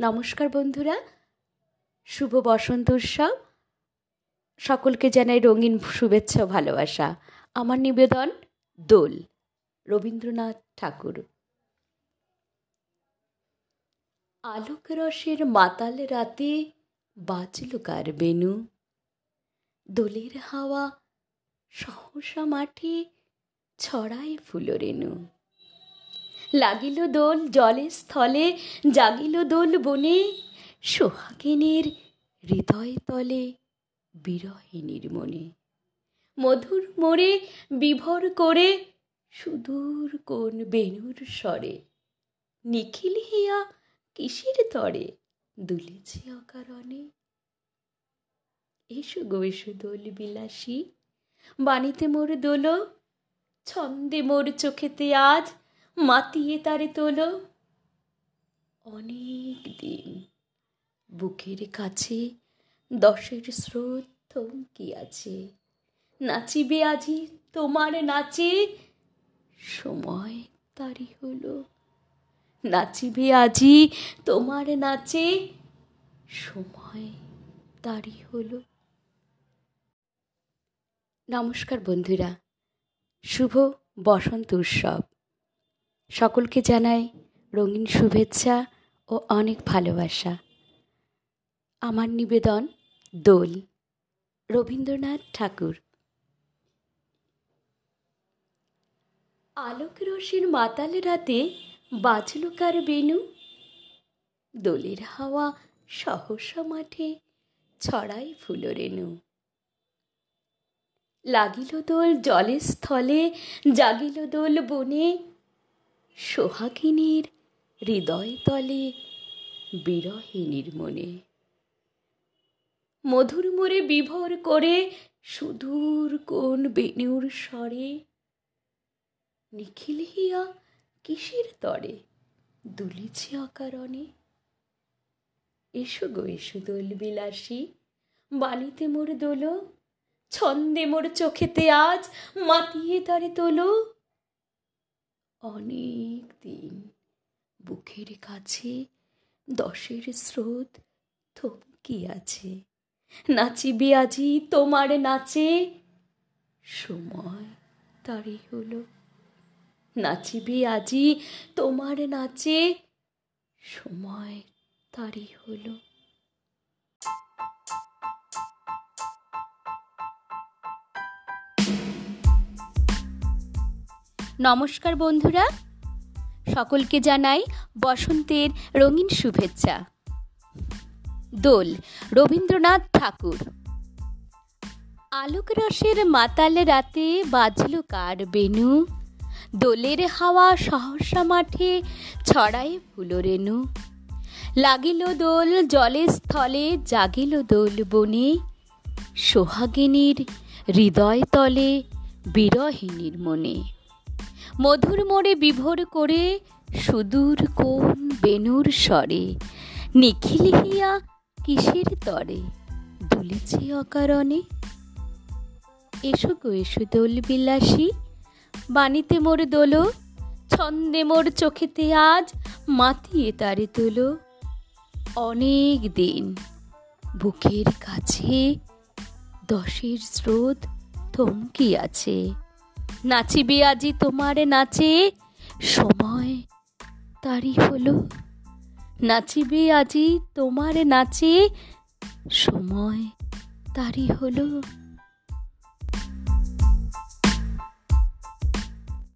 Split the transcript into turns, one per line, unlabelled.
নমস্কার বন্ধুরা, শুভ বসন্ত উৎসব। সকলকে জানাই রঙিন শুভেচ্ছা ও ভালোবাসা। আমার নিবেদন দোল, রবীন্দ্রনাথ ঠাকুর। আলোক রসের মাতাল রাতে বাজল কার বেনু দোলের হাওয়া সহসা মাঠে ছড়ায় ফুলরেণু লাগিল দোল জলে স্থলে, জাগিল দোল বনে, সোহাগিনীর হৃদয় তলে বিরহিনীর মনে। মধুর মোড়ে বিভর করে, সুদূর কোন বেনুর স্বরে। নিখিল হিয়া কিসির তরে, দুলেছে অকারণে। এসো গো দোল বিলাসী, বাণীতে মোর দোল, ছন্দে মোর চোখেতে আজ মাতিয়ে তারে তোলো। অনেক দিন বুকের কাছে দশের স্রোত থমকি আছে। নাচিবে আজি তোমার নাচে, সময় তারি হলো। নাচিবে আজি তোমার নাচে, সময় তারি হলো। নমস্কার বন্ধুরা, শুভ বসন্ত উৎসব। সকলকে জানাই রঙিন শুভেচ্ছা ও অনেক ভালোবাসা। আমার নিবেদন দোল। রবীন্দ্রনাথ ঠাকুর। আলোক রশির মাতাল রাতে বাজল কার বেনু দোলের হাওয়া সহসা মাঠে ছড়াই ফুলরেণু লাগিল দোল জলের স্থলে, জাগিল দোল বনে সোহাগিনীর হৃদয় তলে বিরহিনীর মনে। মধুর মোরে বিভোর করে সুদূর কোন বেনুর স্বরে? নিখিল হিয়া কিসের তরে দুলিছে অকারণে? এসো গো, এসো দোল বিলাসী, বালিতে মোর দোলো, ছন্দে মোর চোখেতে আজ মাতিয়ে তারে তোলো। অনেক দিন বুকের কাছে দশের স্রোত থমকি আছে। নাচিবে আজি তোমার নাচে। সময় তারি হলো। নাচিবে আজি তোমার নাচে। সময় তারি হলো। নমস্কার বন্ধুরা। সকলকে জানাই বসন্তের রঙিন শুভেচ্ছা। দোল, রবীন্দ্রনাথ ঠাকুর। আলোক রসের মাতাল রাতে বাজল কার বেনু? দোলের হাওয়া সহসা মাঠে ছড়ায় ফুল ফুলরেণু লাগিল দোল জলে স্থলে, জাগিল দোল বনে। সোহাগিনীর হৃদয় তলে বিরহিনীর মনে। মধুর মোড়ে বিভোর করে সুদূর কোন বেনুর স্বরে? নিখিল হিয়া কিসের তরে? দুলেছে অকারণে? এসো গো, এসো দোল বিলাসী। বাণীতে মোর দোলো, ছন্দে মোর চোখেতে আজ মাতিয়ে তারে তোলো। অনেক দিন বুকের কাছে দশের স্রোত থমকি আছে। নাচিবে আজি তোমারে নাচে। সময় তারি হলো। নাচিবে আজি তোমারে নাচে। সময় তারি হলো।